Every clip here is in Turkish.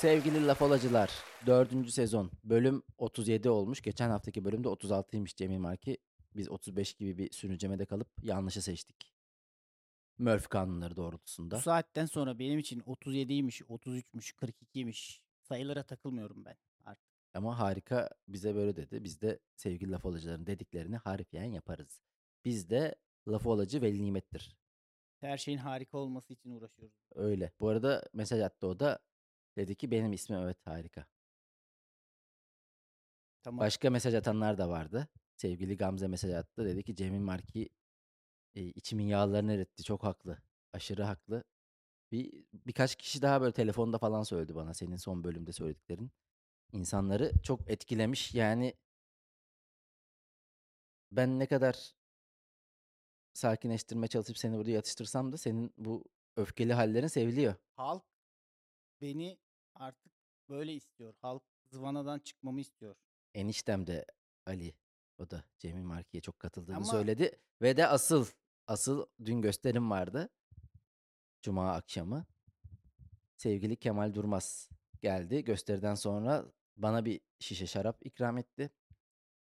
Sevgili Lafolacılar, 4. sezon bölüm 37 olmuş. Geçen haftaki bölümde 36'ymış Cemil Marki. Biz 35 gibi bir sürüncemede kalıp yanlışı seçtik. Murphy kanunları Bu doğrultusunda. saatten sonra benim için 37'ymiş, 33'müş, 42'ymiş sayılara takılmıyorum ben artık. Ama harika bize böyle dedi. Biz de sevgili Lafolacıların dediklerini harfiyen yaparız. Biz de Lafolacı veli nimettir. Her şeyin harika olması için uğraşıyoruz. Öyle. Bu arada mesaj attı o da. Dedi ki benim ismim evet harika. Tamam. Başka mesaj atanlar da vardı. Sevgili Gamze mesaj attı. Dedi ki Cemil Marki e, içimin yağlarını eritti. Çok haklı. Aşırı haklı. Bir birkaç kişi daha böyle telefonda falan söyledi bana senin son bölümde söylediklerin. İnsanları çok etkilemiş. Yani ben ne kadar sakinleştirmeye çalışıp seni burada yatıştırsam da senin bu öfkeli hallerin seviliyor. Halk beni artık böyle istiyor. Halk zıvanadan çıkmamı istiyor. Eniştem de Ali o da Cemil Marki'ye çok katıldığını Ama- söyledi ve de asıl asıl dün gösterim vardı. Cuma akşamı. Sevgili Kemal Durmaz geldi. Gösteriden sonra bana bir şişe şarap ikram etti.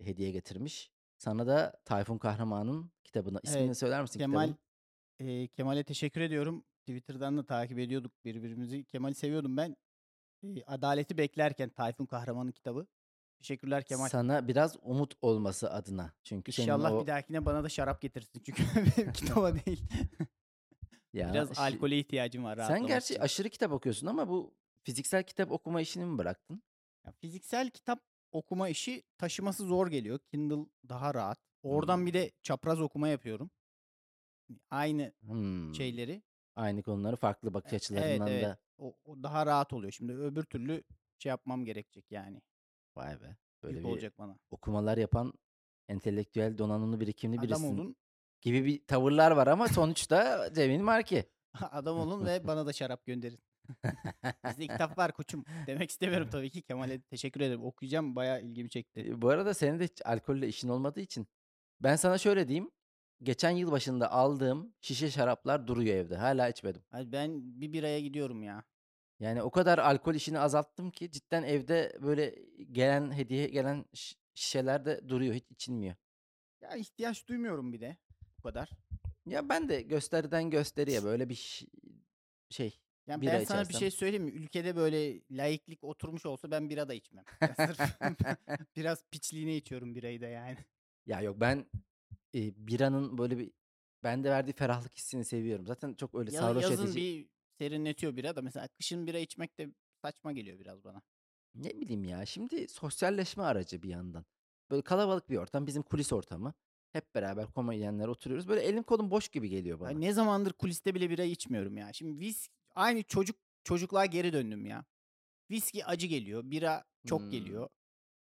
Hediye getirmiş. Sana da Tayfun Kahraman'ın kitabını. İsmini Evet, söyler misin Kemal kitabın? e, Kemal'e teşekkür ediyorum. Twitter'dan da takip ediyorduk birbirimizi. Kemal'i seviyordum ben. E, Adaleti beklerken Tayfun Kahraman'ın kitabı. Teşekkürler Kemal. Sana biraz umut olması adına. Çünkü İnşallah o bir dahakine bana da şarap getirsin. Çünkü benim kitaba değil. ya Biraz şi- alkole ihtiyacım var Sen gerçi için. aşırı kitap okuyorsun ama bu fiziksel kitap okuma işini mi bıraktın? Ya fiziksel kitap okuma işi taşıması zor geliyor. Kindle daha rahat. Oradan Hmm. bir de çapraz okuma yapıyorum. Aynı Hmm. şeyleri. Aynı konuları farklı bakış açılarından evet, da. O, o daha rahat oluyor. Şimdi öbür türlü şey yapmam gerekecek yani. Vay be. Böyle Yük bir olacak bana. okumalar yapan entelektüel donanımlı birikimli Adam birisin olun, gibi bir tavırlar var ama sonuçta Cemil Marki. adam olun ve bana da şarap gönderin. Bizde kitap var koçum. Demek istemiyorum tabii ki. Kemal'e teşekkür ederim. Okuyacağım. Bayağı ilgimi çekti. E, Bu arada senin de hiç alkolle işin olmadığı için ben sana şöyle diyeyim. Geçen yıl başında aldığım şişe şaraplar duruyor evde. Hala içmedim. Ay Ben bir biraya gidiyorum ya. Yani o kadar alkol işini azalttım ki cidden evde böyle gelen hediye gelen şi- şişeler de duruyor. Hiç içilmiyor. Ya ihtiyaç duymuyorum bir de. Bu kadar. Ya ben de gösteriden gösteriye böyle bir şey. Yani Bira ben sana bir içersem. şey söyleyeyim mi? Ülkede böyle laiklik oturmuş olsa ben bira da içmem. Ya Sırf biraz piçliğine içiyorum birayı da yani. Ya yok ben e, biranın böyle bir bende verdiği ferahlık hissini seviyorum. Zaten çok öyle Ya, sarhoş yazın edici. bir serinletiyor bira da mesela kışın bira içmek de saçma geliyor biraz bana. Ne bileyim ya. Şimdi sosyalleşme aracı bir yandan. Böyle kalabalık bir ortam. Bizim kulis ortamı. Hep beraber komedyenler oturuyoruz. Böyle elim kolum boş gibi geliyor Ya bana. ne zamandır kuliste bile bira içmiyorum ya. Şimdi vis aynı çocuk çocukluğa geri döndüm ya. Viski acı geliyor, bira çok Hmm. geliyor.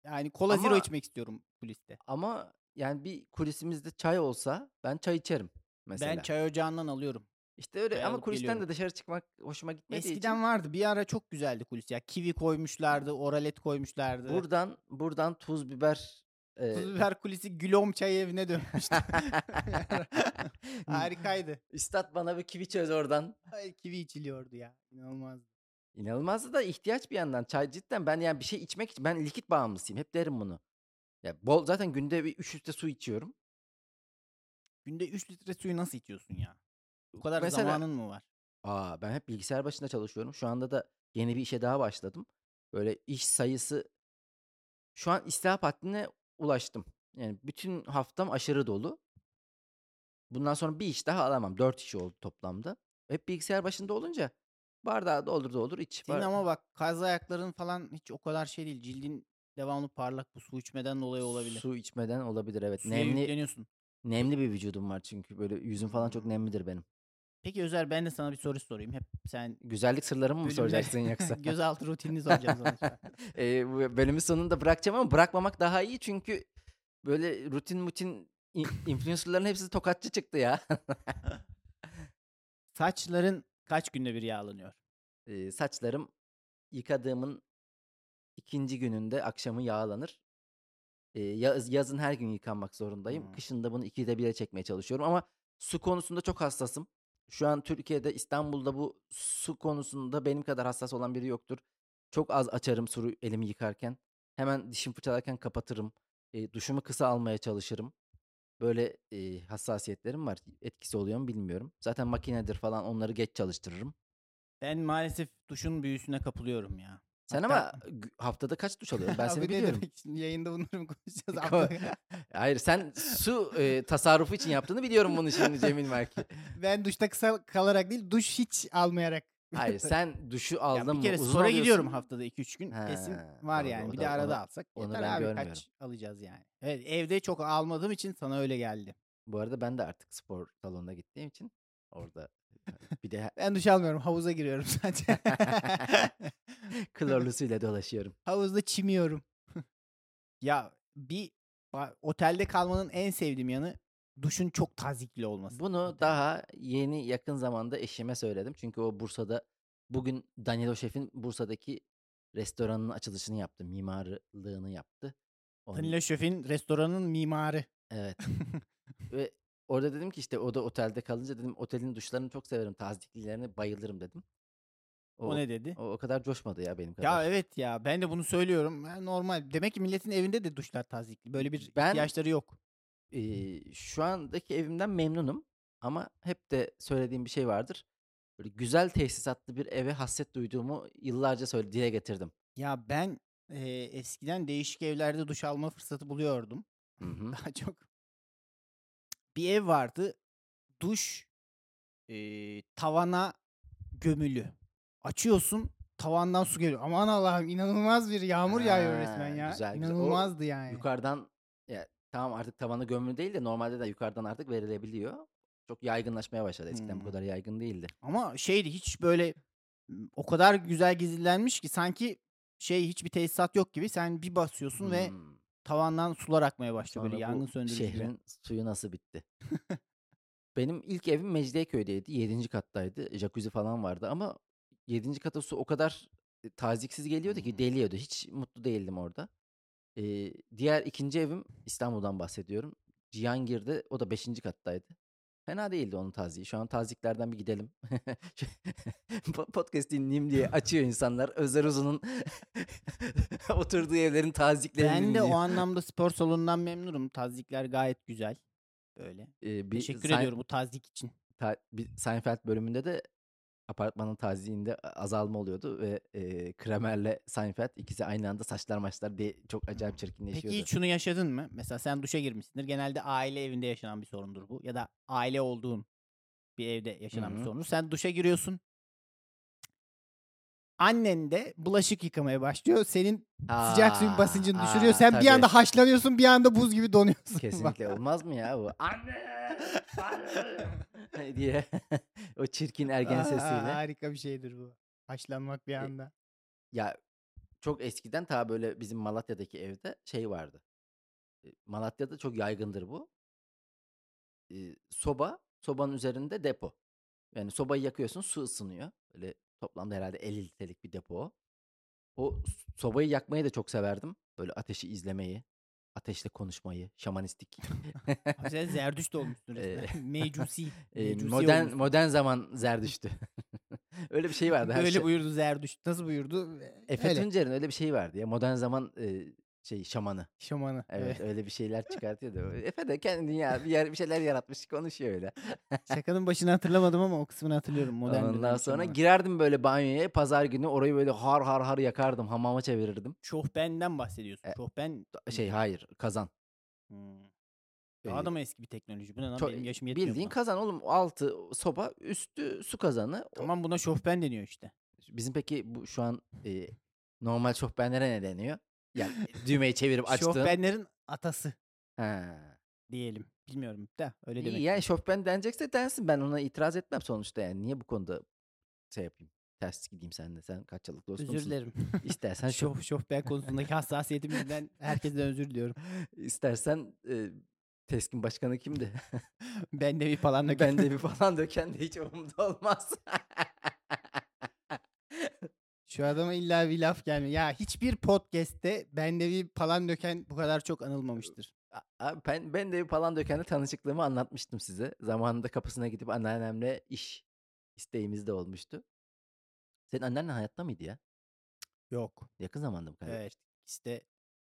Yani kola zero Ama- içmek istiyorum kuliste. Ama yani bir kulisimizde çay olsa ben çay içerim mesela. Ben çay ocağından alıyorum. İşte öyle çay ama alıp kulisten geliyorum. de dışarı çıkmak hoşuma gitmediği Eskiden için vardı. Bir ara çok güzeldi kulis ya. Kivi koymuşlardı, oralet koymuşlardı. buradan buradan tuz biber e, Tuz biber kulisi Gülom Çay Evi'ne dönmüştü. Harikaydı. Üstad bana bir kivi çöz oradan. Ay, kivi içiliyordu ya. İnanılmazdı. İnanılmaz da ihtiyaç bir yandan. Çay cidden ben yani bir şey içmek için ben likit bağımlısıyım. Hep derim bunu. Ya bol zaten günde bir 3 litre su içiyorum. Günde 3 litre suyu nasıl içiyorsun ya? Bu kadar Mesela- zamanın mı var? Aa ben hep bilgisayar başında çalışıyorum. Şu anda da yeni bir işe daha başladım. Böyle iş sayısı şu an istihap haddine ulaştım. Yani bütün haftam aşırı dolu. Bundan sonra bir iş daha alamam. Dört iş oldu toplamda. Hep bilgisayar başında olunca bardağı doldur doldur iç. Senin Bar- ama bak kaz ayakların falan hiç o kadar şey değil. Cildin devamlı parlak bu su içmeden dolayı olabilir. Su içmeden olabilir evet. Suya nemli yükleniyorsun. nemli bir vücudum var çünkü böyle yüzüm falan çok nemlidir benim. Peki Özer ben de sana bir soru sorayım. Hep sen Güzellik sırlarımı mı soracaksın yoksa? gözaltı rutinini soracağım sana. bu bölümün sonunda bırakacağım ama bırakmamak daha iyi çünkü böyle rutin mutin in- influencerların hepsi tokatçı çıktı ya. Saçların kaç günde bir yağlanıyor? Ee, saçlarım yıkadığımın ikinci gününde akşamı yağlanır. Ee, yaz, yazın her gün yıkanmak zorundayım. Hmm. Kışın da bunu ikide bire çekmeye çalışıyorum ama su konusunda çok hassasım. Şu an Türkiye'de İstanbul'da bu su konusunda benim kadar hassas olan biri yoktur. Çok az açarım suru elimi yıkarken. Hemen dişimi fırçalarken kapatırım. Eee, duşumu kısa almaya çalışırım. Böyle, eee, hassasiyetlerim var. Etkisi oluyor mu bilmiyorum. Zaten makinedir falan onları geç çalıştırırım. Ben maalesef duşun büyüsüne kapılıyorum ya. Sen Hatta ama haftada kaç duş alıyorsun? Ben seni biliyorum. demek şimdi yayında bunları mı konuşacağız? Hayır sen su, eee, tasarrufu için yaptığını biliyorum bunu şimdi Cemil Merki. ben duşta kısa kalarak değil duş hiç almayarak. Hayır sen duşu aldın bir mı kere uzun spora gidiyorum haftada 2-3 gün. Kesin He, var doğru. yani. O Bir da de arada onu alsak onu yeter ben abi görmüyorum. kaç alacağız yani. Evet evde çok almadığım için sana öyle geldi. Bu arada ben de artık spor salonuna gittiğim için orada bir de Ben duş almıyorum havuza giriyorum sadece. klorlu suyla dolaşıyorum. Havuzda çimiyorum. ya bir otelde kalmanın en sevdiğim yanı duşun çok tazikli olması. Bunu daha yeni yakın zamanda eşime söyledim. Çünkü o Bursa'da bugün Danilo Şef'in Bursa'daki restoranının açılışını yaptı. Mimarlığını yaptı. Onun, Danilo Şef'in restoranın mimarı. evet. Ve orada dedim ki işte o da otelde kalınca dedim otelin duşlarını çok severim. Taziklilerine bayılırım dedim. O, O ne dedi? o, o kadar coşmadı ya benim Ya kadar. evet ya ben de bunu söylüyorum. Ya normal. Demek ki milletin evinde de duşlar tazikli. Böyle bir Ben- ihtiyaçları yok. Eee, şu andaki evimden memnunum. Ama hep de söylediğim bir şey vardır. Böyle güzel tesisatlı bir eve hasret duyduğumu yıllarca söyle dile getirdim. Ya ben e, eskiden değişik evlerde duş alma fırsatı buluyordum. Hı hı. Daha çok. Bir ev vardı. Duş e, tavana gömülü. Açıyorsun tavandan su geliyor. Aman Allah'ım inanılmaz bir yağmur yağıyor resmen Ha, ya. güzel, güzel. O İnanılmazdı yani. Yukarıdan ya tamam artık tavanı gömülü değil de normalde de yukarıdan artık verilebiliyor. Çok yaygınlaşmaya başladı. Eskiden bu Hmm. kadar yaygın değildi. Ama şeydi hiç böyle o kadar güzel gizlenmiş ki sanki şey hiçbir tesisat yok gibi. Sen bir basıyorsun ve Hmm. Tavandan sular akmaya böyle Sonra yangın bu söndürücü gibi. şehrin suyu nasıl bitti? Benim ilk evim Mecidiyeköy'deydi. 7. kattaydı. Jacuzzi falan vardı ama 7. kata su o kadar e, taziksiz geliyordu ki deliyordu. Hiç mutlu değildim orada. Ee, diğer ikinci evim İstanbul'dan bahsediyorum. Cihangir'de o da 5. kattaydı. Fena değildi onun taziği. Şu an taziklerden bir gidelim. Po- Podcast dinleyeyim diye açıyor insanlar. Özer Uzun'un oturduğu evlerin taziklerini Ben de dinliyor. o anlamda spor salonundan memnunum. Tazikler gayet güzel. Böyle. Ee, bir Teşekkür Sein- ediyorum bu tazik için. ta- bir Seinfeld bölümünde de apartmanın taziğinde a- azalma oluyordu ve e, Kramer'le Seinfeld ikisi aynı anda saçlar maçlar diye çok acayip çirkinleşiyordu. Peki hiç şunu yaşadın mı? Mesela sen duşa girmişsindir. Genelde aile evinde yaşanan bir sorundur bu. Ya da aile olduğun bir evde yaşanan Hı bir hı. sorundur. Sen duşa giriyorsun. Annen de bulaşık yıkamaya başlıyor. Senin sıcak suyun Aa, basıncını düşürüyor. aa, Sen bir tabii. anda haşlanıyorsun, bir anda buz gibi donuyorsun. Kesinlikle olmaz mı ya bu? Anne! Anne! diye o çirkin ergen Aa, sesiyle. Harika bir şeydir bu. Haşlanmak bir E, anda. Ya çok eskiden ta böyle bizim Malatya'daki evde şey vardı. E, Malatya'da çok yaygındır bu. E, soba, sobanın üzerinde depo. Yani sobayı yakıyorsun, su ısınıyor. Böyle toplamda herhalde 50 litrelik bir depo o. Sobayı yakmayı da çok severdim. Böyle ateşi izlemeyi, ateşle konuşmayı, şamanistik. Sen zerdüşt olmuşsun resmen. Mecusi. Mecusi modern olmuşsun. modern zaman zerdüştü. Öyle bir şey vardı. Her Böyle şey. buyurdu Zerdüşt. Nasıl buyurdu? Efe Öyle. Tuncer'in öyle bir şeyi vardı ya. Modern zaman e, şey şamanı. Şamanı. Evet Evet. öyle bir şeyler çıkartıyordu. Efe de kendi dünya bir, yer, bir şeyler yaratmış konuşuyor öyle. Şakanın başını hatırlamadım ama o kısmını hatırlıyorum. Modern Ondan sonra şamanı. girerdim böyle banyoya pazar günü orayı böyle har har har yakardım. Hamama çevirirdim. Şohben'den bahsediyorsun. E, Şohben Şey hayır kazan. Hmm. Ee, Daha da mı eski bir teknoloji? Bu ne lan? çok- Benim yaşım yetmiyor bildiğin buna. kazan oğlum altı soba üstü su kazanı. Tamam buna şofben deniyor işte. Bizim peki bu şu an e, normal şofbenlere ne deniyor? Yani düğmeyi çevirip açtığın. Şofbenlerin atası Ha. diyelim. Bilmiyorum da öyle İyi demek. yani şofben denecekse densin. Ben ona itiraz etmem sonuçta yani. Niye bu konuda şey yapayım? Ters gideyim seninle. Sen kaç yıllık dostumsun. Özür dilerim. İstersen şof, şofben konusundaki hassasiyetimizden herkesten özür diliyorum. istersen e, Teskin başkanı kimdi? Ben de bir falan da ben de bir falan döken de hiç umurumda olmaz. Şu adama illa bir laf gelmiyor. Ya hiçbir podcast'te bende bir palan döken bu kadar çok anılmamıştır. Abi ben, ben de bir falan dökenle tanışıklığımı anlatmıştım size. Zamanında kapısına gidip anneannemle iş isteğimiz de olmuştu. Senin anneannen hayatta mıydı ya? Yok. Yakın zamanda mı kaybetmiş? Evet. De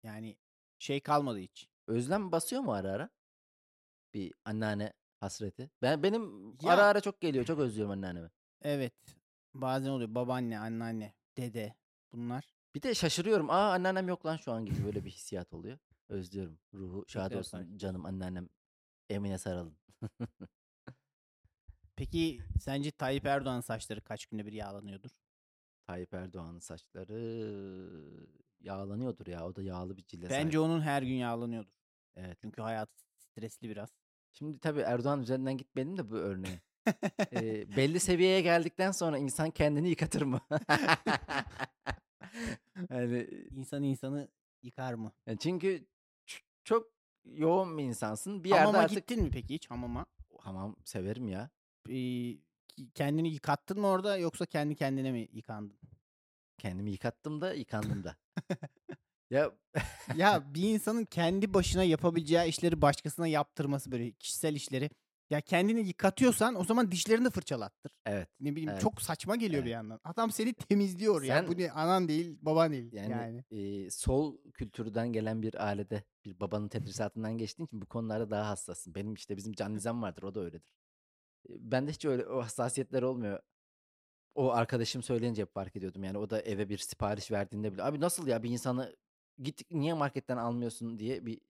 yani şey kalmadı hiç. Özlem basıyor mu ara ara? Bir anneanne hasreti. Ben benim Ya- ara ara çok geliyor. Çok özlüyorum anneannemi. Evet. Bazen oluyor. Babaanne, anneanne, dede bunlar. Bir de şaşırıyorum. Aa anneannem yok lan şu an gibi böyle bir hissiyat oluyor. Özlüyorum. Ruhu şad olsun canım anneannem. Emine saralım. Peki sence Tayyip Erdoğan'ın saçları kaç günde bir yağlanıyordur? Tayyip Erdoğan'ın saçları yağlanıyordur ya. O da yağlı bir cilde Bence sahip. onun her gün yağlanıyordur. Evet. Çünkü hayatı stresli biraz. Şimdi tabii Erdoğan üzerinden gitmedim de bu örneğe. Ee, belli seviyeye geldikten sonra insan kendini yıkatır mı? yani, İnsan insanı yıkar mı? çünkü çok yoğun bir insansın. Bir yerde Hamama artık gittin mi peki hiç hamama? hamam severim ya. Ee, kendini yıkattın mı orada yoksa kendi kendine mi yıkandın? Kendimi yıkattım da yıkandım da. ya ya bir insanın kendi başına yapabileceği işleri başkasına yaptırması böyle kişisel işleri. Ya kendini yıkatıyorsan o zaman dişlerini de fırçalattır. evet. Ne bileyim Evet. çok saçma geliyor bir Evet. yandan. Adam seni temizliyor ya. Sen- Bu ne anan değil, baban değil. Yani, Yani. e, sol kültürden gelen bir ailede bir babanın tedrisatından geçtiğin için bu konularda daha hassasın. Benim işte bizim Can Nizam vardır o da öyledir. E, Bende hiç öyle o hassasiyetler olmuyor. O arkadaşım söyleyince hep fark ediyordum. Yani o da eve bir sipariş verdiğinde bile abi nasıl ya bir insanı git niye marketten almıyorsun diye bir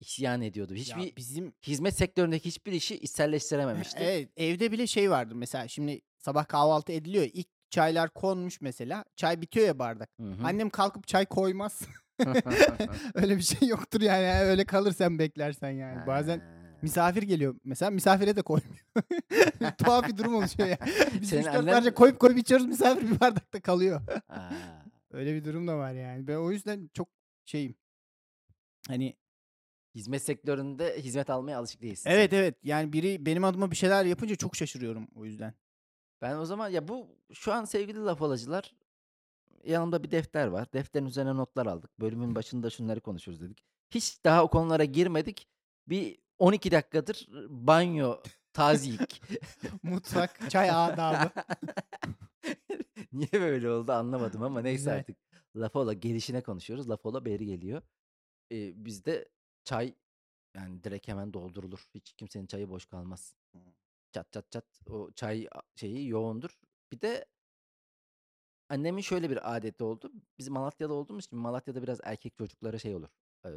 isyan ediyordu. Ya Hiçbir bizim hizmet sektöründeki hiçbir işi içselleştirememişti. evet, evde bile şey vardır mesela şimdi sabah kahvaltı ediliyor. İlk çaylar konmuş mesela. Çay bitiyor ya bardak. Hı hı. Annem kalkıp çay koymaz. öyle bir şey yoktur yani. Öyle kalır sen beklersen yani. Bazen misafir geliyor. Mesela misafire de koymuyor. Tuhaf bir durum oluşuyor ya. Biz Senin üç annen- koyup koyup içiyoruz. Misafir bir bardakta kalıyor. Öyle bir durum da var yani. Ben o yüzden çok şeyim. Hani Hizmet sektöründe hizmet almaya alışık değilsin. sen. evet evet yani biri benim adıma bir şeyler yapınca çok şaşırıyorum o yüzden. Ben o zaman ya bu şu an sevgili laf alacılar yanımda bir defter var. Defterin üzerine notlar aldık. Bölümün başında şunları konuşuruz dedik. Hiç daha o konulara girmedik. Bir 12 dakikadır banyo, tazyik. Mutfak, çay adabı. Niye böyle oldu anlamadım ama neyse Güzel. artık. Lafola gelişine konuşuyoruz. Lafola beri geliyor. Ee, bizde çay yani direkt hemen doldurulur. Hiç kimsenin çayı boş kalmaz. Çat çat çat o çay şeyi yoğundur. Bir de annemin şöyle bir adeti oldu. Biz Malatya'da olduğumuz için Malatya'da biraz erkek çocuklara şey olur. eee,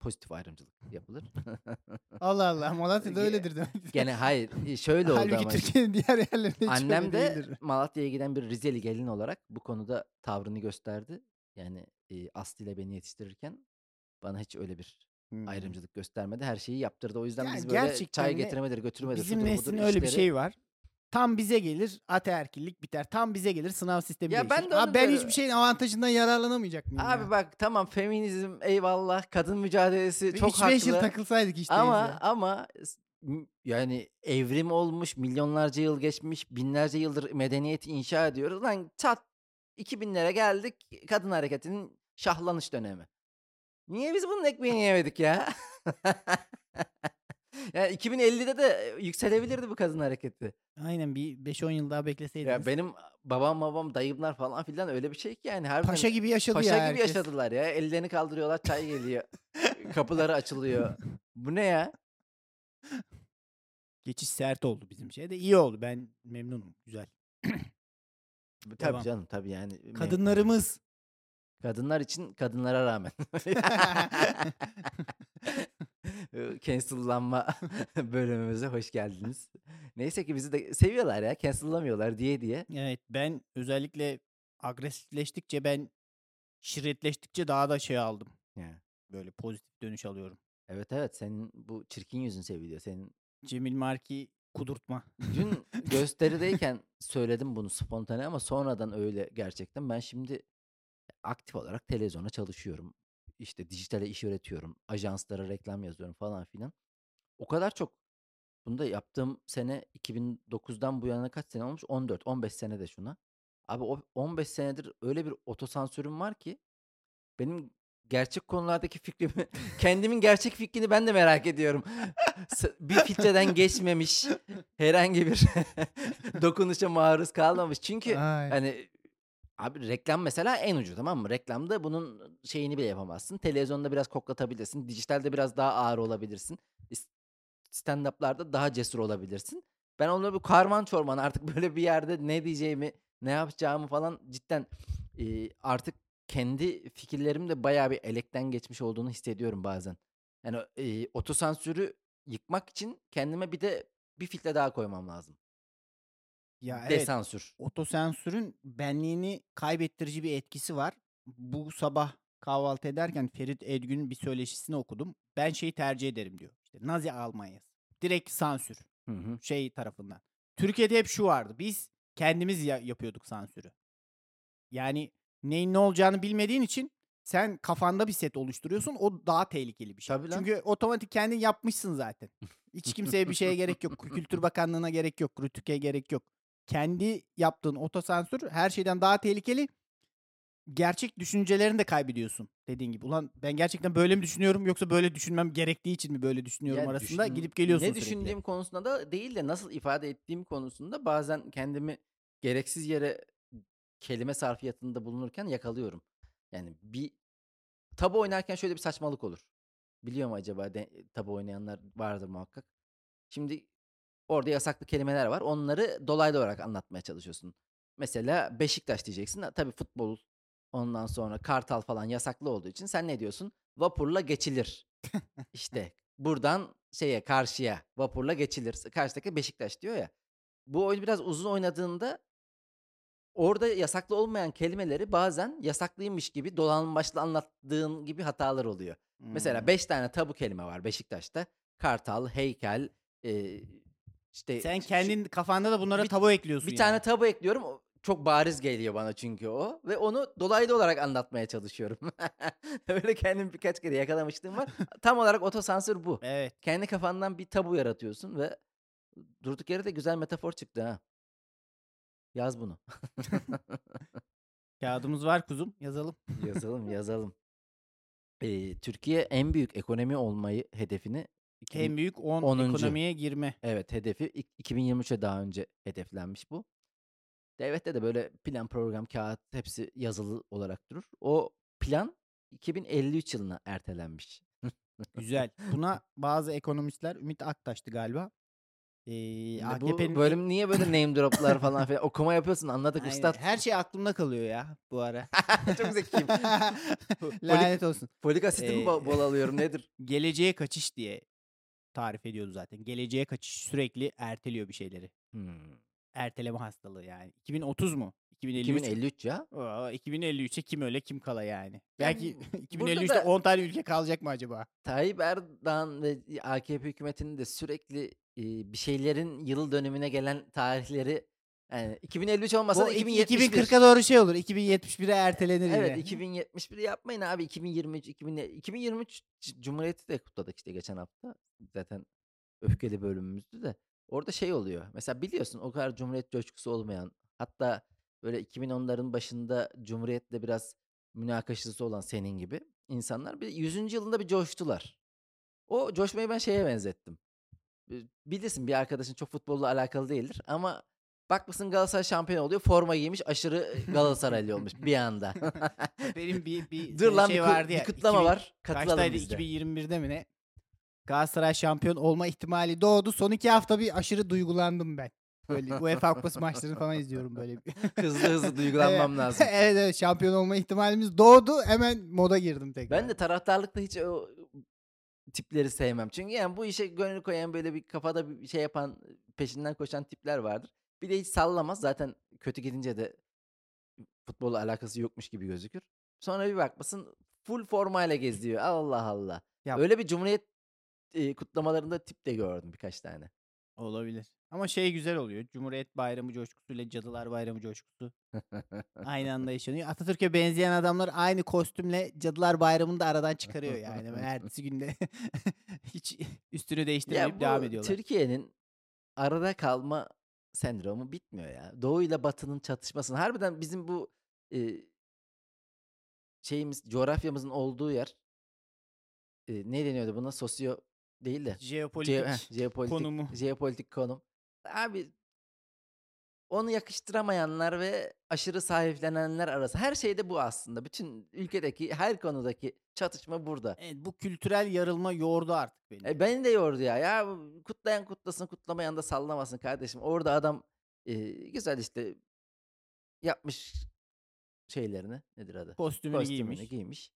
pozitif ayrımcılık yapılır. Allah Allah Malatya'da öyledir demek. Gene hayır e, şöyle oldu Halbuki ama. Türkiye'nin diğer yerlerinde hiç Annem de değildir. Malatya'ya giden bir Rizeli gelin olarak bu konuda tavrını gösterdi. Yani e, Aslı ile beni yetiştirirken bana hiç öyle bir Hmm. ayrımcılık göstermedi. Her şeyi yaptırdı. O yüzden Yani biz böyle gerçekten çay de getirmedir, götürmedir, Bizim şudur budur neslin öyle bir işleri- şey var. Tam bize gelir ataerkillik biter. Tam bize gelir sınav sistemi Ya ben değişir. de onu Abi ben diyorum. hiçbir şeyin avantajından yararlanamayacak mıyım Abi ya? bak tamam feminizm eyvallah kadın mücadelesi Bir çok 3-5 yıl haklı. takılsaydık işte. ama ya. ama s- m- yani evrim olmuş, milyonlarca yıl geçmiş, binlerce yıldır medeniyeti inşa ediyoruz. Lan çat 2000'lere geldik kadın hareketinin şahlanış dönemi. Niye biz bunun ekmeğini yemedik ya? yani 2050'de de yükselebilirdi bu kadın hareketi. Aynen bir 5-10 yıl daha bekleseydiniz. Ya benim babam babam dayımlar falan filan öyle bir şey ki yani harbiden Paşa gibi yaşadı paşa ya gibi herkes. yaşadılar ya. Ellerini kaldırıyorlar çay geliyor. Kapıları açılıyor. Bu ne ya? Geçiş sert oldu bizim şeyde. İyi oldu. Ben memnunum. Güzel. Tabii Devam. canım tabii yani. Kadınlarımız. Kadınlar için kadınlara rağmen. Cancellanma bölümümüze hoş geldiniz. Neyse ki bizi de seviyorlar ya. Cancellamıyorlar diye diye. Evet ben özellikle agresifleştikçe ben şiddetleştikçe daha da şey aldım. Ya. Böyle pozitif dönüş alıyorum. Evet evet senin bu çirkin yüzün seviliyor. Senin Cemil Marki kudurtma. dün gösterideyken söyledim bunu spontane ama sonradan öyle gerçekten. Ben şimdi aktif olarak televizyona çalışıyorum. İşte dijitale iş üretiyorum. Ajanslara reklam yazıyorum falan filan. O kadar çok bunu da yaptığım sene 2009'dan bu yana kaç sene olmuş? 14, 15 sene de şuna. Abi o 15 senedir öyle bir otosansürüm var ki benim gerçek konulardaki fikrimi, kendimin gerçek fikrini ben de merak ediyorum. Bir filtreden geçmemiş, herhangi bir dokunuşa maruz kalmamış. Çünkü Ay. hani Abi reklam mesela en ucu tamam mı? Reklamda bunun şeyini bile yapamazsın. Televizyonda biraz koklatabilirsin. Dijitalde biraz daha ağır olabilirsin. Stand-up'larda daha cesur olabilirsin. Ben onları bir karman çorman artık böyle bir yerde ne diyeceğimi, ne yapacağımı falan cidden e, artık kendi fikirlerim de bayağı bir elekten geçmiş olduğunu hissediyorum bazen. Yani e, otosansürü yıkmak için kendime bir de bir filtre daha koymam lazım. Ya evet. Desansür. Otosensörün benliğini kaybettirici bir etkisi var. Bu sabah kahvaltı ederken Ferit Edgün'ün bir söyleşisini okudum. Ben şeyi tercih ederim diyor. İşte Nazi Almanyası. Direkt sansür. Hı hı. Şey tarafından. Türkiye'de hep şu vardı. Biz kendimiz ya- yapıyorduk sansürü. Yani neyin ne olacağını bilmediğin için sen kafanda bir set oluşturuyorsun. O daha tehlikeli bir şey. Tabii lan. Çünkü otomatik kendin yapmışsın zaten. Hiç kimseye bir şeye gerek yok. Kültür Bakanlığı'na gerek yok. Rütük'e gerek yok. Kendi yaptığın otosansür her şeyden daha tehlikeli. Gerçek düşüncelerini de kaybediyorsun dediğin gibi. Ulan ben gerçekten böyle mi düşünüyorum yoksa böyle düşünmem gerektiği için mi böyle düşünüyorum Ya arasında düşün- gidip geliyorsun Ne sürekli. düşündüğüm konusunda da değil de nasıl ifade ettiğim konusunda bazen kendimi gereksiz yere kelime sarfiyatında bulunurken yakalıyorum. Yani bir tabu oynarken şöyle bir saçmalık olur. Biliyor mu acaba de, tabu oynayanlar vardır muhakkak. Şimdi orada yasaklı kelimeler var. Onları dolaylı olarak anlatmaya çalışıyorsun. Mesela Beşiktaş diyeceksin. Tabii futbol ondan sonra Kartal falan yasaklı olduğu için sen ne diyorsun? Vapurla geçilir. İşte buradan şeye karşıya vapurla geçilir. Karşıdaki Beşiktaş diyor ya. Bu oyunu biraz uzun oynadığında orada yasaklı olmayan kelimeleri bazen yasaklıymış gibi dolambaçlı anlattığın gibi hatalar oluyor. Mesela Hmm. 5 tane tabu kelime var Beşiktaş'ta. Kartal, heykel, e, işte Sen kendin kafanda da bunlara bir- tabu ekliyorsun bir yani. tane tabu ekliyorum. o Çok bariz geliyor bana çünkü o. Ve onu dolaylı olarak anlatmaya çalışıyorum. Öyle kendimi birkaç kere yakalamışlığım var. Tam olarak otosansür bu. Evet. Kendi kafandan bir tabu yaratıyorsun ve durduk yere de güzel metafor çıktı ha. Yaz bunu. Kağıdımız var kuzum. Yazalım. yazalım yazalım. Ee, Türkiye en büyük ekonomi olmayı hedefini 2000 En büyük 10 10. ekonomiye girme. Evet hedefi ik- 2023'e daha önce hedeflenmiş bu. Devlette de böyle plan program kağıt hepsi yazılı olarak durur. O plan 2053 yılına ertelenmiş. Güzel. Buna bazı ekonomistler Ümit Aktaş'tı galiba. Ee, AKP'nin bu bölüm niye böyle name droplar falan filan okuma yapıyorsun anladık Aynen. üstad. Her şey aklımda kalıyor ya bu ara. Çok zekiyim. Lanet olsun. Folik asiti mi Ee, bol alıyorum nedir? Geleceğe kaçış diye tarif ediyordu zaten. Geleceğe kaçış sürekli erteliyor bir şeyleri. Hmm. Erteleme hastalığı yani. 2030 mu? 2053. 2053 ya. Oo, 2053'e kim öyle kim kala yani. Belki Yani 2053'te burada da- 10 tane ülke kalacak mı acaba? Tayyip Erdoğan ve AKP hükümetinin de sürekli e, bir şeylerin yıl dönümüne gelen tarihleri yani 2053 olmasa da iki- 2071. 2040'a doğru şey olur. 2071'e ertelenir Evet yine. 2071 yapmayın abi 2023 2000, 2023 C- Cumhuriyeti de kutladık işte geçen hafta. Zaten öfkeli bölümümüzdü de. Orada şey oluyor. Mesela biliyorsun o kadar Cumhuriyet coşkusu olmayan hatta böyle 2010'ların başında Cumhuriyet'le biraz münakaşası olan senin gibi insanlar bir 100. yılında bir coştular. O coşmayı ben şeye benzettim. Bilirsin bir arkadaşın çok futbolla alakalı değildir ama bakmışsın Galatasaray şampiyon oluyor forma giymiş aşırı Galatasaraylı olmuş bir anda. Benim bir, bir Dur lan şey bir, kut- vardı bir ya. kutlama 2000 var. Katılalım Kaçtaydı? biz de. 2021'de mi ne? Galatasaray şampiyon olma ihtimali doğdu. Son iki hafta bir aşırı duygulandım ben. Böyle UEFA Kupası maçlarını falan izliyorum böyle. bir. hızlı hızlı duygulanmam Evet. lazım. evet evet şampiyon olma ihtimalimiz doğdu. Hemen moda girdim tekrar. Ben de taraftarlıkta hiç o tipleri sevmem. Çünkü yani bu işe gönül koyan böyle bir kafada bir şey yapan peşinden koşan tipler vardır. Bir de hiç sallamaz. Zaten kötü gidince de futbolla alakası yokmuş gibi gözükür. Sonra bir bakmasın full formayla geziyor. Allah Allah. Ya- Öyle bir cumhuriyet e, kutlamalarında tip de gördüm birkaç tane. Olabilir. Ama şey güzel oluyor. Cumhuriyet Bayramı coşkusuyla Cadılar Bayramı coşkusu aynı anda yaşanıyor. Atatürk'e benzeyen adamlar aynı kostümle Cadılar Bayramı'nı da aradan çıkarıyor yani. Hemen Ertesi günde hiç üstünü değiştirmeyip Ya devam ediyorlar. Türkiye'nin arada kalma sendromu bitmiyor ya. Doğu ile Batı'nın çatışmasını. Harbiden bizim bu e, şeyimiz, coğrafyamızın olduğu yer e, ne deniyordu buna? Sosyo değil de. Jeopolitik Geo- heh, jeopolitik, konumu. jeopolitik konum. Abi onu yakıştıramayanlar ve aşırı sahiplenenler arası. Her şeyde bu aslında. Bütün ülkedeki her konudaki çatışma burada. Evet, bu kültürel yarılma yordu artık beni. E, beni de yordu ya. Ya kutlayan kutlasın, kutlamayan da sallamasın kardeşim. Orada adam e, güzel işte yapmış şeylerini. Nedir adı? Kostümünü Kostümünü giymiş. giymiş.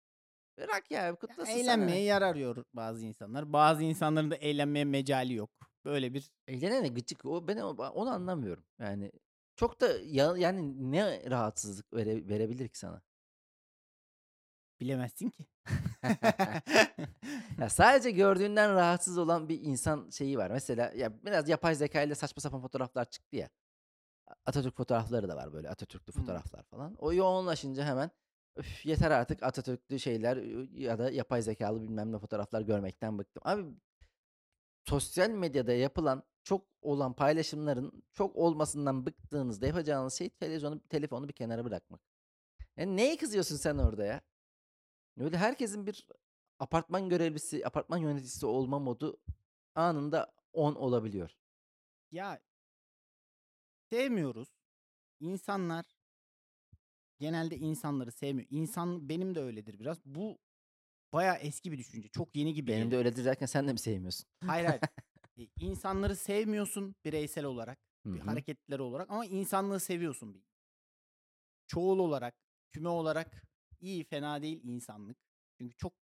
Bırak ya Ya kutlasın sana eğlenmeye yer arıyor bazı insanlar. Bazı insanların da eğlenmeye mecali yok. Böyle bir Eğlenene gıcık. O ben onu anlamıyorum. Yani çok da ya, yani ne rahatsızlık vere- verebilir ki sana? Bilemezsin ki. Ya sadece gördüğünden rahatsız olan bir insan şeyi var. Mesela ya biraz yapay zeka ile saçma sapan fotoğraflar çıktı ya. Atatürk fotoğrafları da var böyle Atatürk'lü fotoğraflar falan. O yoğunlaşınca hemen "Üf, yeter artık Atatürk'lü şeyler ya da yapay zekalı bilmem ne fotoğraflar görmekten bıktım. Abi sosyal medyada yapılan çok olan paylaşımların çok olmasından bıktığınızda yapacağınız şey televizyonu telefonu bir kenara bırakmak. Yani neye kızıyorsun sen orada ya? Öyle herkesin bir apartman görevlisi, apartman yöneticisi olma modu anında on olabiliyor. ya sevmiyoruz. İnsanlar genelde insanları sevmiyor. İnsan benim de öyledir biraz. Bu bayağı eski bir düşünce. Çok yeni gibi Benim de öyledir derken sen de mi sevmiyorsun? Hayır hayır. E, İnsanları sevmiyorsun bireysel olarak, Hı bir hareketleri olarak ama insanlığı seviyorsun bir. Çoğul olarak, küme olarak iyi fena değil insanlık. Çünkü çok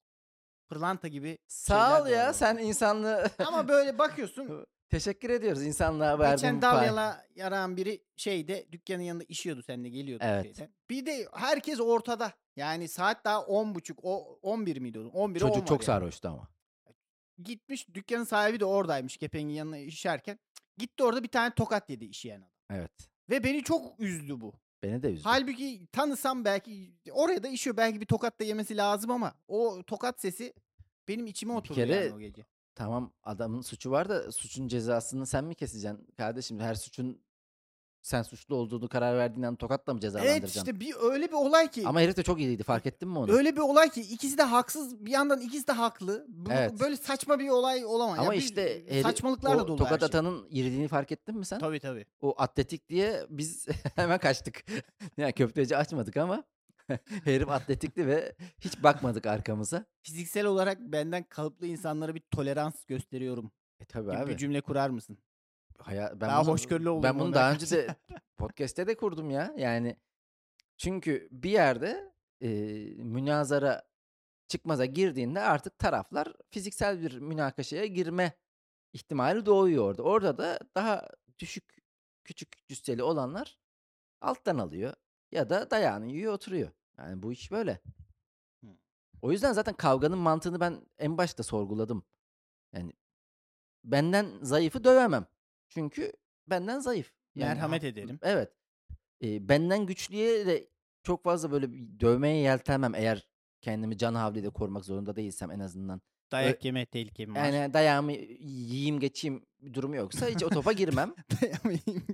pırlanta gibi Sağ ol var ya sen insanlığı Ama böyle bakıyorsun teşekkür ediyoruz insanlığa verdiğin Geçen pay. Dalyalı yaran biri şeyde dükkanın yanında işiyordu seninle geliyordu Evet. şeyden. Bir de herkes ortada. Yani saat daha 10.30 o 11 miydi? 11 Çocuk 10 var çok yani. sarhoştu ama. Gitmiş dükkanın sahibi de oradaymış kepenin yanına işerken. Gitti orada bir tane tokat yedi işeyen adam. Evet. Ve beni çok üzdü bu. Beni de üzdü. Halbuki tanısam belki oraya da işiyor. Belki bir tokat da yemesi lazım ama o tokat sesi benim içime Bir oturdu kere yani o gece. Tamam adamın suçu var da suçun cezasını sen mi keseceksin? Kardeşim her suçun sen suçlu olduğunu karar verdiğinden tokatla mı Evet cezalandıracaksın? işte bir öyle bir olay ki. Ama herif de çok iyiydi fark ettin mi onu? Öyle bir olay ki ikisi de haksız bir yandan ikisi de haklı. Bu, Evet. Böyle saçma bir olay olamaz. Ama Ya bir işte herif- saçmalıklarla o dolu tokat her şey. atanın iriliğini fark ettin mi sen? Tabii tabii. O atletik diye biz hemen kaçtık. yani köfteci açmadık ama herif atletikti ve hiç bakmadık arkamıza. Fiziksel olarak benden kalıplı insanlara bir tolerans gösteriyorum. E tabii Gibi abi. bir cümle kurar mısın? Haya- ben Daha bunu, hoşgörülü Ben olurum bunu daha önce de podcast'te de kurdum ya. Yani çünkü bir yerde e, münazara çıkmaza girdiğinde artık taraflar fiziksel bir münakaşaya girme ihtimali doğuyor orada. Orada da daha düşük küçük cüsseli olanlar alttan alıyor ya da dayağını yiyor oturuyor. Yani bu iş böyle. O yüzden zaten kavganın mantığını ben en başta sorguladım. Yani benden zayıfı dövemem. Çünkü benden zayıf. Yani Merhamet ha- ederim. Evet. Ee, benden güçlüye de çok fazla böyle bir dövmeye yeltenmem eğer kendimi can havliyle korumak zorunda değilsem en azından. Dayak yeme tehlikem var. Yani dayağımı yiyeyim geçeyim bir durumu yoksa hiç o topa girmem. Dayamayayım.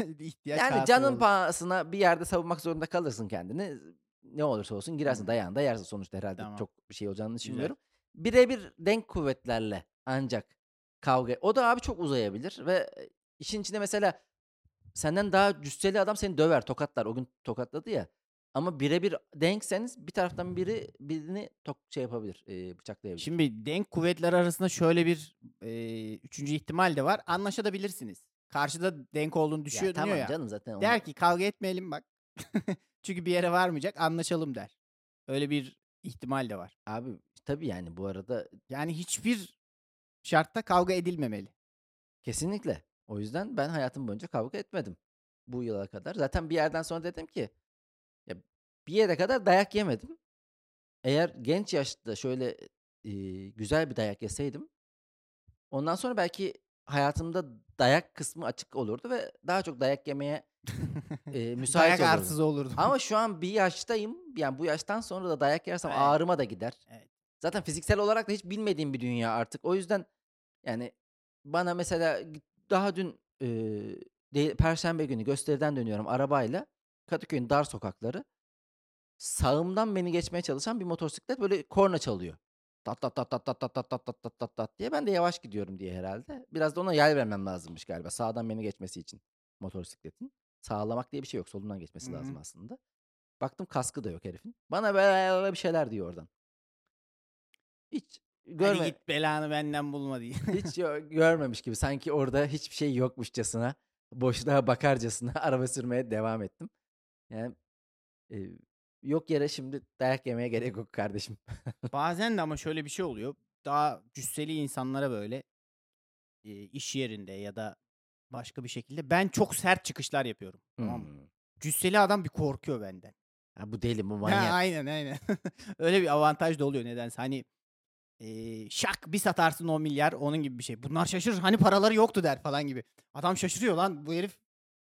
İhtiyaç yani canın olur. pahasına bir yerde savunmak zorunda kalırsın kendini. Ne olursa olsun girersin Hı. dayağını da yersin sonuçta herhalde Tamam. çok bir şey olacağını düşünmüyorum. Birebir denk kuvvetlerle ancak kavga. O da abi çok uzayabilir ve e, işin içinde mesela senden daha cüsseli adam seni döver, tokatlar. O gün tokatladı ya. Ama birebir denkseniz bir taraftan biri birini tok şey yapabilir, e, bıçaklayabilir. Şimdi denk kuvvetler arasında şöyle bir e, üçüncü ihtimal de var. Anlaşabilirsiniz. Karşıda denk olduğunu ya düşünüyor tamam ya. canım zaten onu- Der ki kavga etmeyelim bak. Çünkü bir yere varmayacak anlaşalım der. Öyle bir ihtimal de var. abi tabii yani bu arada Yani hiçbir şartta kavga edilmemeli. Kesinlikle. O yüzden ben hayatım boyunca kavga etmedim bu yıla kadar. Zaten bir yerden sonra dedim ki ya bir yere kadar dayak yemedim. Eğer genç yaşta şöyle e, güzel bir dayak yeseydim ondan sonra belki hayatımda dayak kısmı açık olurdu ve daha çok dayak yemeye e, müsait Dayak olurdum. arsız olurdu. Ama şu an bir yaştayım. Yani bu yaştan sonra da dayak yersem Evet. ağrıma da gider. Evet. Zaten fiziksel olarak da hiç bilmediğim bir dünya artık. O yüzden yani bana mesela daha dün e, de- Perşembe günü gösteriden dönüyorum arabayla. Kadıköy'ün dar sokakları. Sağımdan beni geçmeye çalışan bir motosiklet böyle korna çalıyor. Tat tat tat tat tat tat tat tat tat tat tat tat diye ben de yavaş gidiyorum diye herhalde. Biraz da ona yay vermem lazımmış galiba sağdan beni geçmesi için motosikletin. Sağlamak diye bir şey yok. Solundan geçmesi Hı lazım aslında. Baktım kaskı da yok herifin. Bana böyle bir şeyler diyor oradan. Hiç Hadi görme git belanı benden bulma diye. hiç görmemiş gibi sanki orada hiçbir şey yokmuşçasına boşluğa bakarcasına araba sürmeye devam ettim. Yani e, yok yere şimdi dayak yemeye gerek yok kardeşim. Bazen de ama şöyle bir şey oluyor. Daha cüsseli insanlara böyle e, iş yerinde ya da başka bir şekilde ben çok sert çıkışlar yapıyorum. Tamam mı? Hmm. Cüsseli adam bir korkuyor benden. Ha, bu deli bu Ha, manyak. aynen aynen. Öyle bir avantaj da oluyor nedense. Hani e, şak bir satarsın 10 milyar onun gibi bir şey. Bunlar şaşırır hani paraları yoktu der falan gibi. Adam şaşırıyor lan bu herif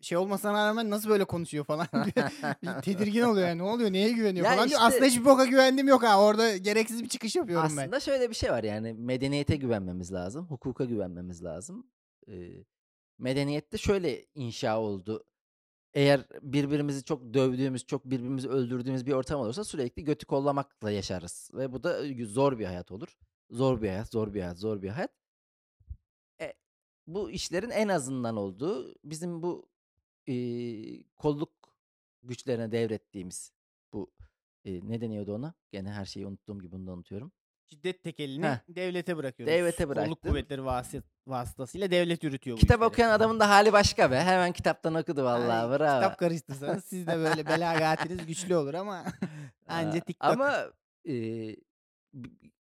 şey olmasına rağmen nasıl böyle konuşuyor falan tedirgin oluyor yani. Ne oluyor? Neye güveniyor Ya falan işte- Aslında hiçbir boka güvendim yok ha. Orada gereksiz bir çıkış yapıyorum ben. Aslında şöyle bir şey var yani medeniyete güvenmemiz lazım, hukuka güvenmemiz lazım. Ee, medeniyette şöyle inşa oldu. Eğer birbirimizi çok dövdüğümüz, çok birbirimizi öldürdüğümüz bir ortam olursa sürekli götü kollamakla yaşarız. Ve bu da zor bir hayat olur. Zor bir hayat, zor bir hayat, zor bir hayat. E, bu işlerin en azından olduğu bizim bu e, kolluk güçlerine devrettiğimiz bu e, ne deniyordu ona? Gene her şeyi unuttuğum gibi bunu da unutuyorum. Şiddet tekelini Heh. devlete bırakıyoruz. Devlete Kolluk bıraktın. kuvvetleri vasit, vasıtasıyla devlet yürütüyor bu Kitap işleri. okuyan adamın da hali başka be. Hemen kitaptan okudu vallahi. Ay, Bravo. Kitap karıştırsanız siz de böyle belagatiniz güçlü olur ama anca TikTok. Ama e,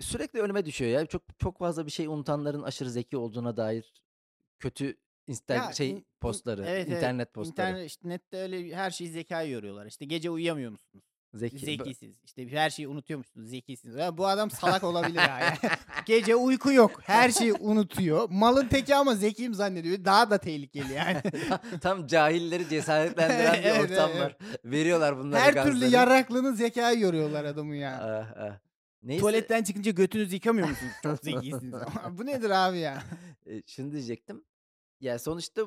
sürekli önüme düşüyor ya. Çok çok fazla bir şey unutanların aşırı zeki olduğuna dair kötü insta Ya, şey in- postları, evet, evet. internet postları. İnternet, işte öyle her şeyi zekayı yoruyorlar. İşte gece uyuyamıyor musunuz? Zeki. Zekisiz. İşte her şeyi unutuyor musunuz? Zekisiniz. Ya bu adam salak olabilir ha. Yani gece uyku yok. Her şeyi unutuyor. Malın teki ama zekiyim zannediyor. Daha da tehlikeli yani. Tam cahilleri cesaretlendiren bir Evet, ortam evet, var. Veriyorlar bunlara her türlü gazları. yarraklığını zekayı yoruyorlar adamı ya. Ah, ah. Neyse, Tuvaletten çıkınca götünüzü yıkamıyor musunuz? Çok zekisiniz. bu nedir abi ya? e, şunu diyecektim. Ya sonuçta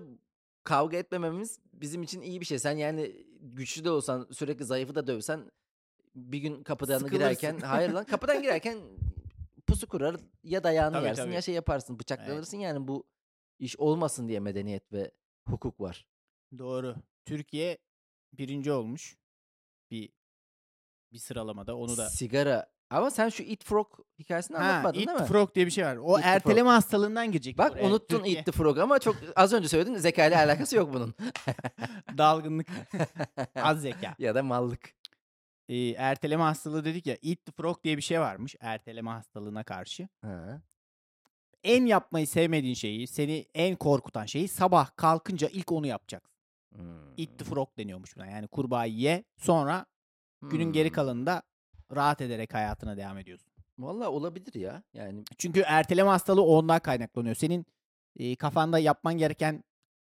kavga etmememiz bizim için iyi bir şey. Sen yani güçlü de olsan sürekli zayıfı da dövsen bir gün kapıdan Sıkılırsın. girerken hayır lan kapıdan girerken pusu kurar ya dayağını Tabii, yersin tabii. ya şey yaparsın bıçaklanırsın yani bu iş olmasın diye medeniyet ve hukuk var. Doğru. Türkiye birinci olmuş. Bir bir sıralamada onu da. Sigara ama sen şu Eat Frog hikayesini Ha, anlatmadın Eat değil the mi? Frog diye bir şey var. O the erteleme hastalığından girecek. Bak oraya. unuttun Türkiye Eat the Frog ama çok az önce söyledin zeka ile alakası yok bunun. dalgınlık, az zeka. ya da mallık. Ee, erteleme hastalığı dedik ya. Eat the Frog diye bir şey varmış erteleme hastalığına karşı. Ha. En yapmayı sevmediğin şeyi, seni en korkutan şeyi sabah kalkınca ilk onu yapacaksın. Eat the Hmm. Frog deniyormuş buna. Yani kurbağayı ye sonra günün geri Hmm. kalanında rahat ederek hayatına devam ediyorsun. Vallahi olabilir ya. Yani Çünkü erteleme hastalığı ondan kaynaklanıyor. Senin e, kafanda yapman gereken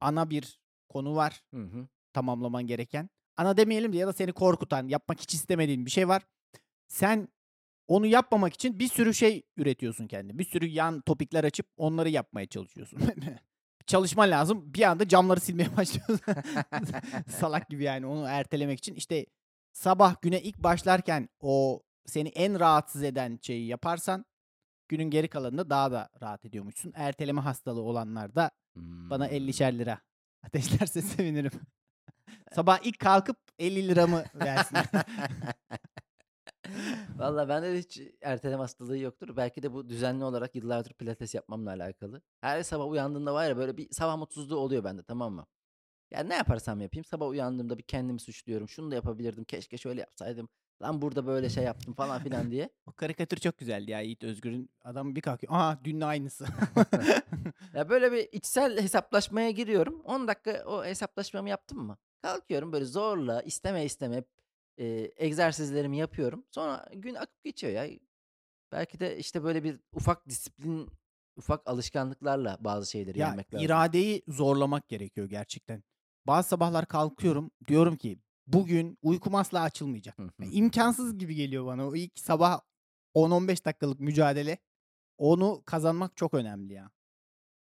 ana bir konu var hı hı. tamamlaman gereken. Ana demeyelim de ya da seni korkutan, yapmak hiç istemediğin bir şey var. Sen onu yapmamak için bir sürü şey üretiyorsun kendi. Bir sürü yan topikler açıp onları yapmaya çalışıyorsun. Çalışma lazım. Bir anda camları silmeye başlıyorsun. Salak gibi yani onu ertelemek için. İşte sabah güne ilk başlarken o seni en rahatsız eden şeyi yaparsan günün geri kalanında daha da rahat ediyormuşsun. Erteleme hastalığı olanlar da bana Hmm. 50'şer lira ateşlerse sevinirim. Sabah ilk kalkıp 50 liramı versin. Vallahi bende de hiç erteleme hastalığı yoktur. Belki de bu düzenli olarak yıllardır pilates yapmamla alakalı. Her sabah uyandığımda var ya böyle bir sabah mutsuzluğu oluyor bende tamam mı? Yani ne yaparsam yapayım sabah uyandığımda bir kendimi suçluyorum. Şunu da yapabilirdim. Keşke şöyle yapsaydım. Lan burada böyle şey yaptım falan filan diye. o karikatür çok güzeldi ya Yiğit Özgür'ün. Adam bir kalkıyor. Aha dünün aynısı. Ya böyle bir içsel hesaplaşmaya giriyorum. 10 dakika o hesaplaşmamı yaptım mı? Kalkıyorum böyle zorla isteme isteme e, egzersizlerimi yapıyorum. Sonra gün akıp geçiyor ya. Belki de işte böyle bir ufak disiplin, ufak alışkanlıklarla bazı şeyleri ya yenmek lazım. iradeyi zorlamak gerekiyor gerçekten. Bazı sabahlar kalkıyorum. Diyorum ki bugün uykum asla açılmayacak. Yani imkansız gibi geliyor bana. O ilk sabah 10-15 dakikalık mücadele. Onu kazanmak çok önemli ya.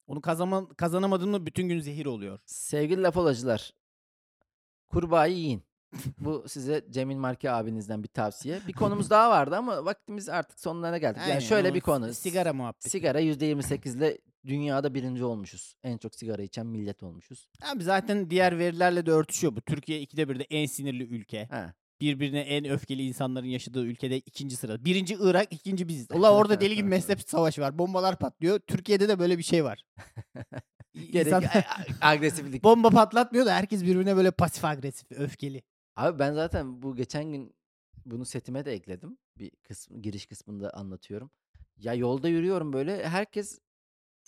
Onu kazanma, kazanamadın mı bütün gün zehir oluyor. Sevgili laf olacılar, kurbağayı yiyin. Bu size Cemil Marki abinizden bir tavsiye. Bir konumuz daha vardı ama vaktimiz artık sonlarına geldik. Yani Aynen, şöyle o bir konu. si- Sigara muhabbeti. Sigara %28 ile dünyada birinci olmuşuz. En çok sigara içen millet olmuşuz. Abi zaten diğer verilerle de örtüşüyor bu. Türkiye ikide bir de en sinirli ülke. Ha. Birbirine en öfkeli insanların yaşadığı ülkede ikinci sırada. Birinci Irak, ikinci biziz. Ulan orada deli gibi mezhep savaşı var. Bombalar patlıyor. Türkiye'de de böyle bir şey var. İnsan- agresiflik. Bomba patlatmıyor da herkes birbirine böyle pasif agresif, öfkeli. Abi ben zaten bu geçen gün bunu setime de ekledim. Bir kısmı, giriş kısmında anlatıyorum. Ya yolda yürüyorum böyle herkes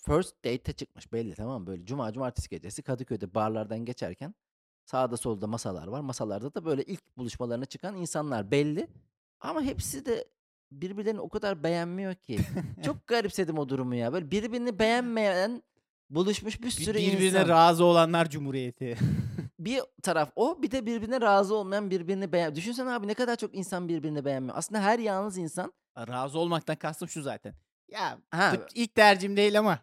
first date'e çıkmış belli tamam mı? Böyle cuma cumartesi gecesi Kadıköy'de barlardan geçerken sağda solda masalar var. Masalarda da böyle ilk buluşmalarına çıkan insanlar belli. Ama hepsi de birbirlerini o kadar beğenmiyor ki. Çok garipsedim o durumu ya. Böyle birbirini beğenmeyen buluşmuş bir sürü birbirine insan. razı olanlar cumhuriyeti. bir taraf o bir de birbirine razı olmayan birbirini beğen. Düşünsene abi ne kadar çok insan birbirini beğenmiyor. Aslında her yalnız insan razı olmaktan kastım şu zaten. Ya ha, ilk tercihim değil ama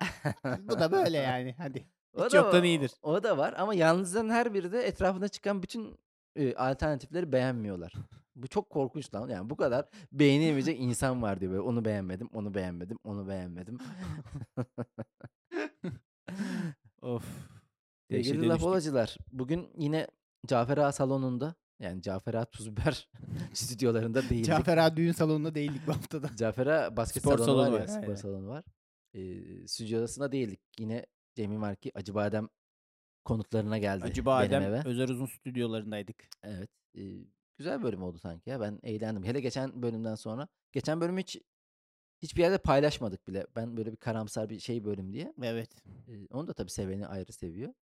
bu da böyle yani. Hadi. o hiç da, yoktan iyidir. O da var ama yalnızların her biri de etrafına çıkan bütün e, alternatifleri beğenmiyorlar. Bu çok korkunç lan. Yani bu kadar beğenemeyecek insan var diyor böyle. Onu beğenmedim, onu beğenmedim, onu beğenmedim. Of. Sevgili laf düştük. olacılar. Bugün yine Cafer Ağa salonunda yani Cafer Ağa Tuz Biber stüdyolarında değildik. Cafer Ağa düğün salonunda değildik bu haftada. Cafer Ağa basket Spor salonu, salonu var var, ya, spor salonu var. Ee, stüdyosunda değildik. Yine Cemil Marki Acıbadem konuklarına geldi Acı Badem eve. Özer Uzun stüdyolarındaydık. Evet. e, güzel bölüm oldu sanki ya. Ben eğlendim. Hele geçen bölümden sonra. Geçen bölümü hiç hiçbir yerde paylaşmadık bile. Ben böyle bir karamsar bir şey bölüm diye. Evet. E, onu da tabii seveni ayrı seviyor.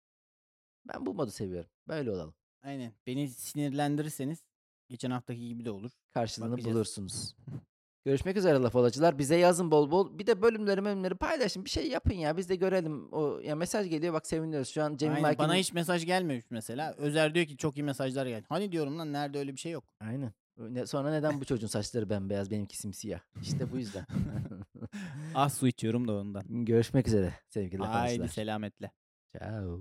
Ben bu modu seviyorum. Böyle olalım. Aynen. Beni sinirlendirirseniz geçen haftaki gibi de olur. Karşılığını Bakacağız. bulursunuz. Görüşmek üzere laf olacılar. Bize yazın bol bol. Bir de bölümleri bölümleri paylaşın. Bir şey yapın ya. Biz de görelim. O ya mesaj geliyor bak seviniyoruz. Şu an Cemil Aynen. Marki'nin... Bana hiç mesaj gelmemiş mesela. Özer diyor ki çok iyi mesajlar geldi. Hani diyorum lan nerede öyle bir şey yok. Aynen. Ne- Sonra neden bu çocuğun saçları bembeyaz benimki simsiyah? İşte bu yüzden. Az su içiyorum da ondan. Görüşmek üzere sevgili laf Haydi olacılar. selametle. Ciao.